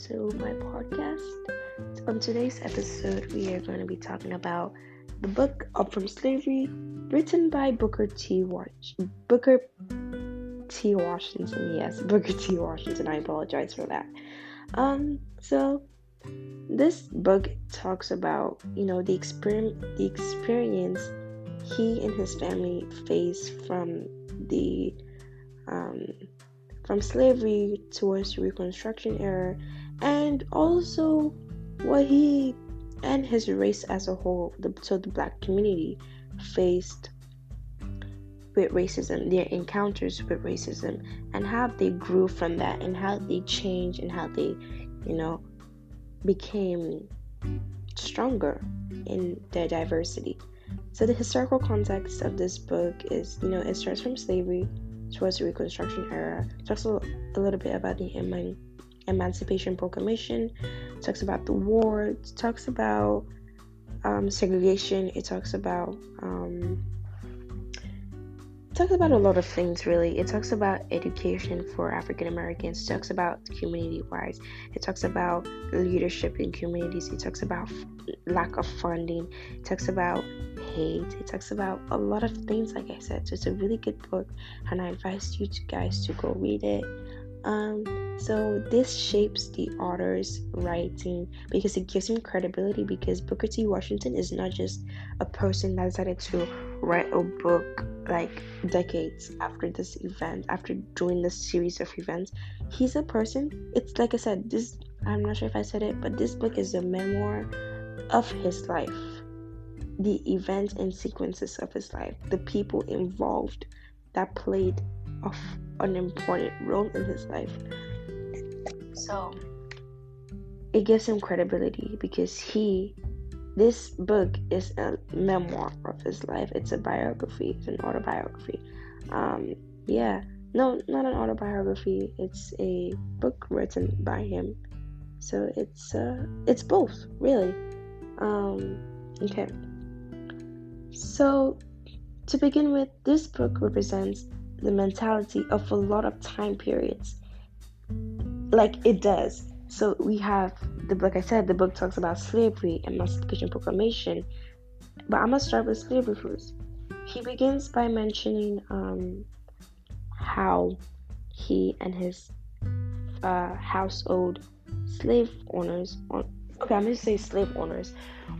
to my podcast. On today's episode, we are going to be talking about the book Up from Slavery, written by Booker T. Wash- Booker T. Washington. Yes, Booker T. Washington. I apologize for that. Um, so this book talks about you know the experience the experience he and his family faced from the um, from slavery towards Reconstruction era, and also what he and his race as a whole, the, so the black community, faced with racism, their encounters with racism, and how they grew from that, and how they changed, and how they, you know, became stronger in their diversity. So the historical context of this book is, you know, it starts from slavery towards the Reconstruction era. It talks a, little bit about the Eman- Emancipation Proclamation. Talks about the war. Talks about um, segregation. It talks about um, talks about a lot of things really. It talks about education for African Americans. It talks about community wise. It talks about leadership in communities. It talks about f- lack of funding. It talks about hate. It talks about a lot of things, like I said. So it's a really good book, and I advise you guys to go read it. Um, so this shapes the author's writing because it gives him credibility. Because Booker T. Washington is not just a person that decided to write a book like decades after this event, after doing this series of events. He's a person. It's like I said. This I'm not sure if I said it, but this book is a memoir of his life the events and sequences of his life, the people involved that played of an important role in his life. So it gives him credibility because he this book is a memoir of his life. It's a biography, it's an autobiography. Um yeah. No, not an autobiography. It's a book written by him. So it's uh it's both, really. Um okay. So, to begin with, this book represents the mentality of a lot of time periods. Like it does. So, we have the like I said, the book talks about slavery, and emancipation Proclamation. But I'm gonna start with slavery first. He begins by mentioning um, how he and his uh, household slave owners, okay, I'm gonna say slave owners,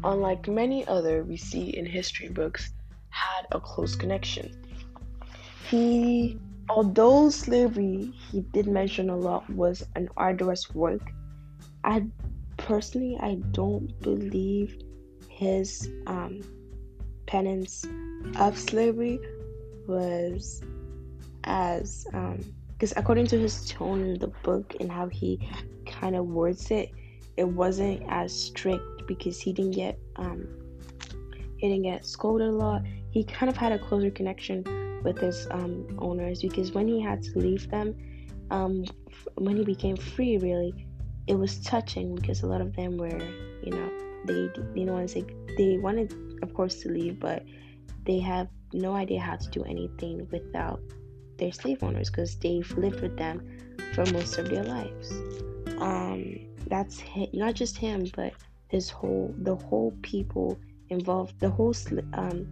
unlike many other we see in history books, had a close connection. He, although slavery, he did mention a lot was an arduous work. I personally, I don't believe his um, penance of slavery was as because um, according to his tone in the book and how he kind of words it, it wasn't as strict because he didn't get um, he didn't get scolded a lot. He kind of had a closer connection with his um, owners because when he had to leave them, um, when he became free, really, it was touching because a lot of them were, you know, they you know say they wanted, of course, to leave, but they have no idea how to do anything without their slave owners because they've lived with them for most of their lives. Um, that's not just him, but his whole the whole people involved, the whole um,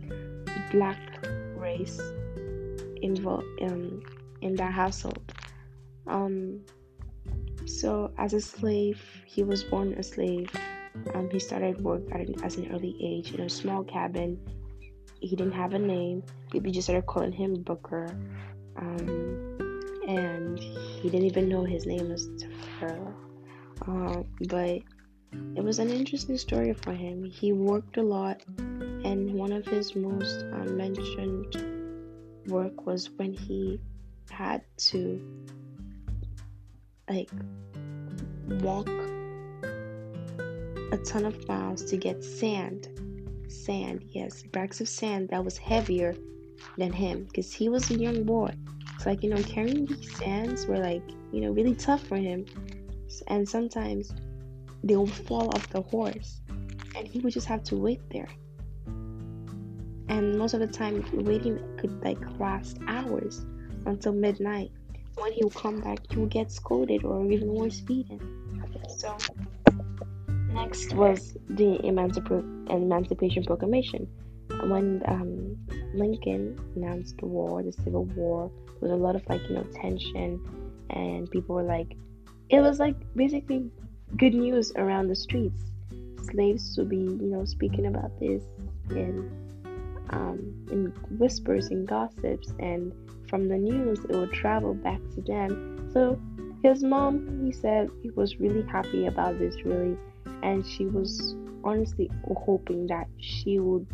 black race involved um, in that household. Um, so as a slave, he was born a slave. Um, he started work at an, as an early age in a small cabin. He didn't have a name. People just started calling him Booker. Um, and he didn't even know his name was Tafero. Uh, but it was an interesting story for him. He worked a lot, and one of his most uh, mentioned work was when he had to like walk a ton of miles to get sand. Sand, yes, bags of sand that was heavier than him because he was a young boy. It's like, you know, carrying these sands were like, you know, really tough for him. And sometimes they would fall off the horse and he would just have to wait there. And most of the time, waiting could like last hours until midnight. When he would come back, he would get scolded or even worse, beaten. So next was the Emancip- Emancipation Proclamation. When um, Lincoln announced the war, the Civil War, there was a lot of like you know tension, and people were like, it was like basically good news around the streets. Slaves would be you know speaking about this in um, in whispers and gossips, and from the news it would travel back to them. So his mom, he said, he was really happy about this, really, and she was honestly hoping that she would,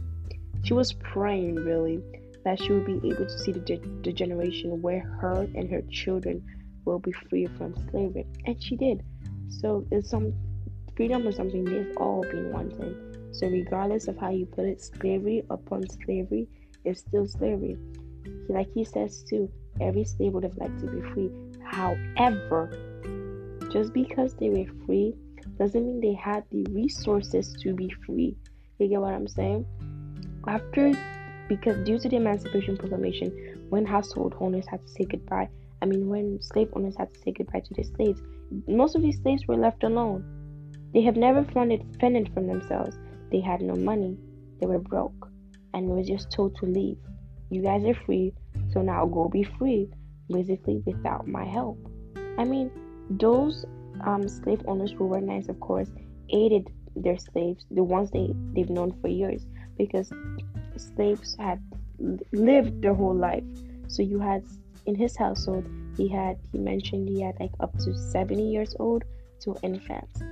she was praying really that she would be able to see the, de- the generation where her and her children will be free from slavery, and she did. So it's some freedom is something they've all been wanting. So regardless of how you put it, slavery upon slavery is still slavery. Like he says too, every slave would have liked to be free. However, just because they were free doesn't mean they had the resources to be free. You get what I'm saying? After, because due to the Emancipation Proclamation, when household owners had to say goodbye, I mean, when slave owners had to say goodbye to their slaves, most of these slaves were left alone. They have never funded fended for themselves. They had no money. They were broke, and were just told to leave. You guys are free, so now go be free basically without my help. I mean, those um, slave owners who were nice, of course, aided their slaves, the ones they, they've known for years, because slaves had lived their whole life. So you had in his household, he had, he mentioned he had like up to 70 years old to infants.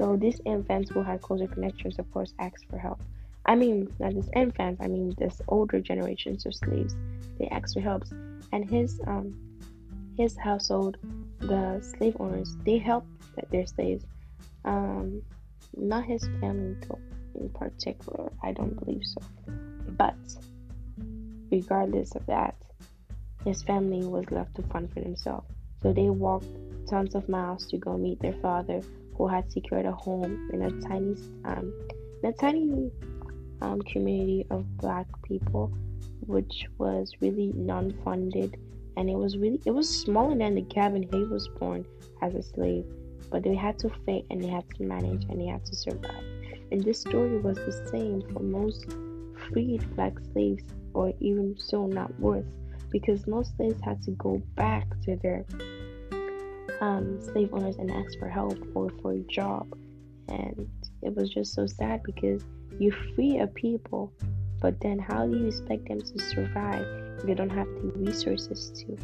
So these infants who had closer connections, of course, asked for help. I mean, not just infants, I mean, this older generations of slaves, they asked for help and his um his household, the slave owners, they helped their slaves. Um, not his family though, in particular. I don't believe so. But regardless of that, his family was left to fend for themselves. So they walked tons of miles to go meet their father, who had secured a home in a tiny, um, in a tiny um, community of black people which was really non-funded. And it was really it was smaller than the cabin he was born as a slave. But they had to fight and they had to manage and they had to survive. And this story was the same for most freed black slaves or even so not worse because most slaves had to go back to their um, slave owners and ask for help or for a job and it was just so sad because you free a people but then, how do you expect them to survive if they don't have the resources to?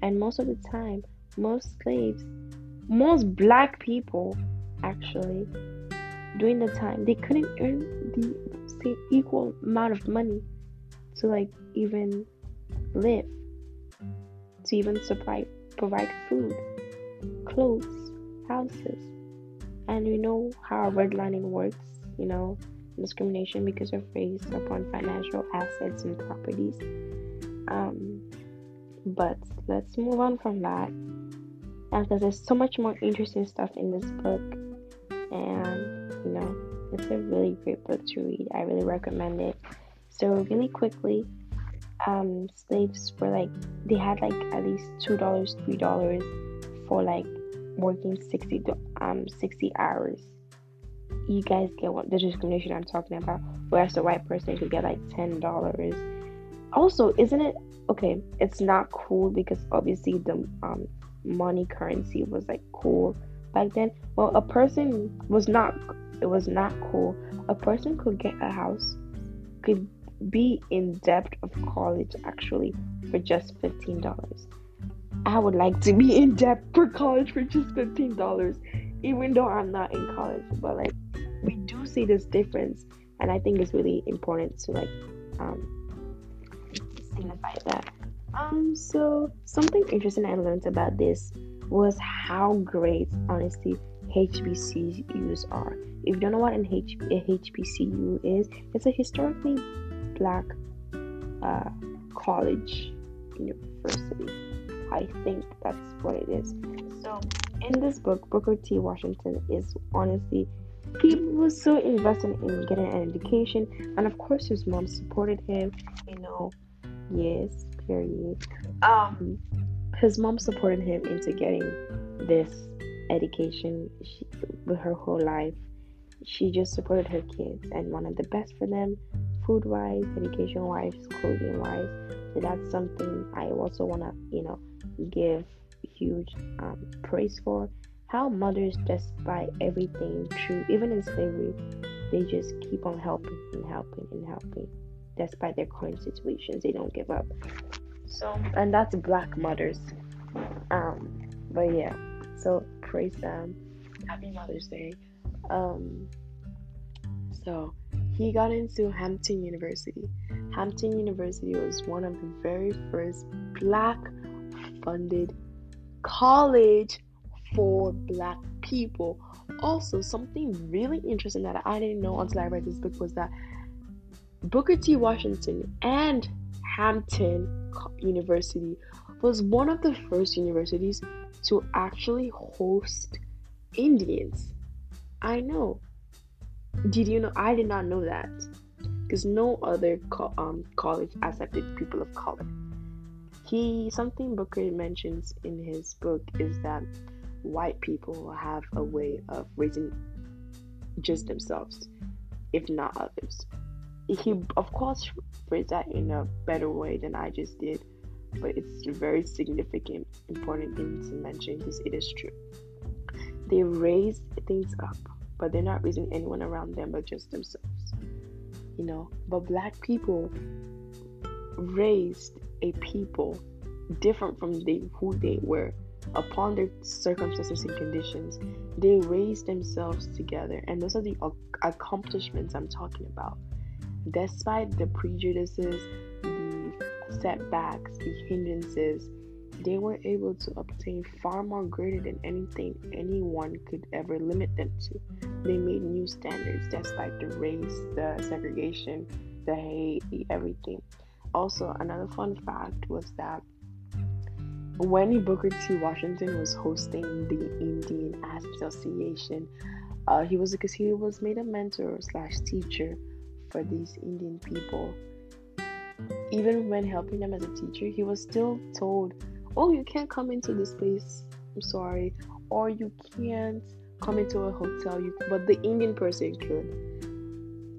And most of the time, most slaves, most black people, actually, during the time, they couldn't earn the same equal amount of money to like even live, to even supply, provide food, clothes, houses. And you know how redlining works, you know, discrimination because of race upon financial assets and properties. Um, but let's move on from that because there's so much more interesting stuff in this book, and you know, it's a really great book to read. I really recommend it. So, really quickly, um, slaves were like they had like at least two dollars, three dollars for like working 60 um 60 hours you guys get what the discrimination I'm talking about. Whereas the white person could get like ten dollars. Also, isn't it okay? It's not cool because obviously the um, money currency was like cool back then. Well, a person was not. It was not cool. A person could get a house, could be in debt of college actually for just fifteen dollars. I would like to be in debt for college for just fifteen dollars, even though I'm not in college. But like, we do see this difference, and I think it's really important to like um, signify that. Um, so something interesting I learned about this was how great, honestly, HBCUs are. If you don't know what an H- a HBCU is, it's a historically black uh, college university. I think that's what it is. So, in this book, Booker T. Washington is honestly he was so invested in getting an education, and of course, his mom supported him. You know, yes, period. Um, his mom supported him into getting this education. She, but her whole life she just supported her kids and wanted the best for them food wise education wise clothing wise so that's something i also want to you know give huge um, praise for. How mothers despite everything true even in slavery they just keep on helping and helping and helping despite their current situations they don't give up. So and that's black mothers. Um but yeah so praise them happy mother's day. Um so he got into Hampton University. Hampton University was one of the very first black funded college for black people. Also, something really interesting that I didn't know until I read this book was that Booker T. Washington and Hampton University was one of the first universities to actually host Indians. I know did you know? I did not know that because no other co- um, college accepted people of color. He something Booker mentions in his book is that white people have a way of raising just themselves, if not others. He, of course, phrased that in a better way than I just did, but it's a very significant, important thing to mention because it is true. They raise things up but they're not raising anyone around them but just themselves. You know, but black people raised a people different from they, who they were upon their circumstances and conditions. They raised themselves together, and those are the accomplishments I'm talking about. Despite the prejudices, the setbacks, the hindrances, they were able to obtain far more greater than anything anyone could ever limit them to. They made new standards despite the race, the segregation, the hate, the everything. Also, another fun fact was that when Booker T. Washington was hosting the Indian Association, uh, he was because he was made a mentor slash teacher for these Indian people. Even when helping them as a teacher, he was still told oh, you can't come into this place. I'm sorry. Or you can't come into a hotel. You, but the Indian person could.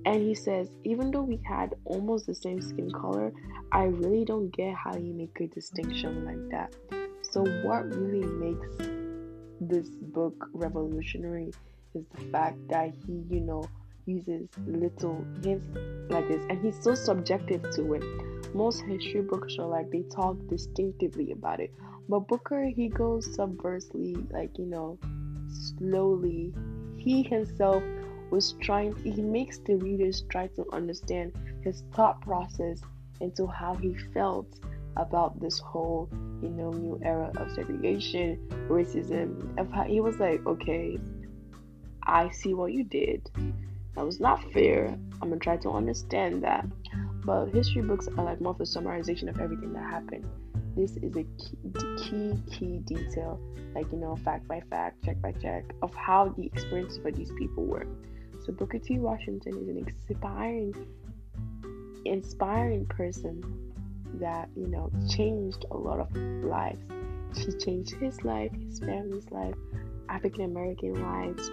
And he says, even though we had almost the same skin color, I really don't get how you make a distinction like that. So, what really makes this book revolutionary is the fact that he, you know, uses little hints like this, and he's so subjective to it. Most history books are like they talk distinctively about it. But booker he goes subversely like you know slowly. He himself was trying he makes the readers try to understand his thought process into how he felt about this whole you know new era of segregation racism of how he was like okay i see what you did that was not fair i'm gonna try to understand that but history books are like more of a summarization of everything that happened. This is a key, key, key detail, like you know, fact by fact, check by check, of how the experiences for these people were. So Booker T. Washington is an inspiring, inspiring person that you know changed a lot of lives. She changed his life, his family's life, African American lives,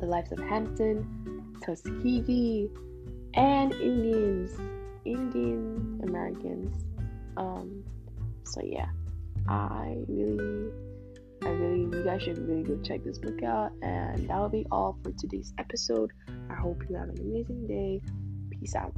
the lives of Hampton, Tuskegee, and Indians Indian Americans. Um, so yeah, I really, I really, you guys should really go check this book out. And that'll be all for today's episode. I hope you have an amazing day. Peace out.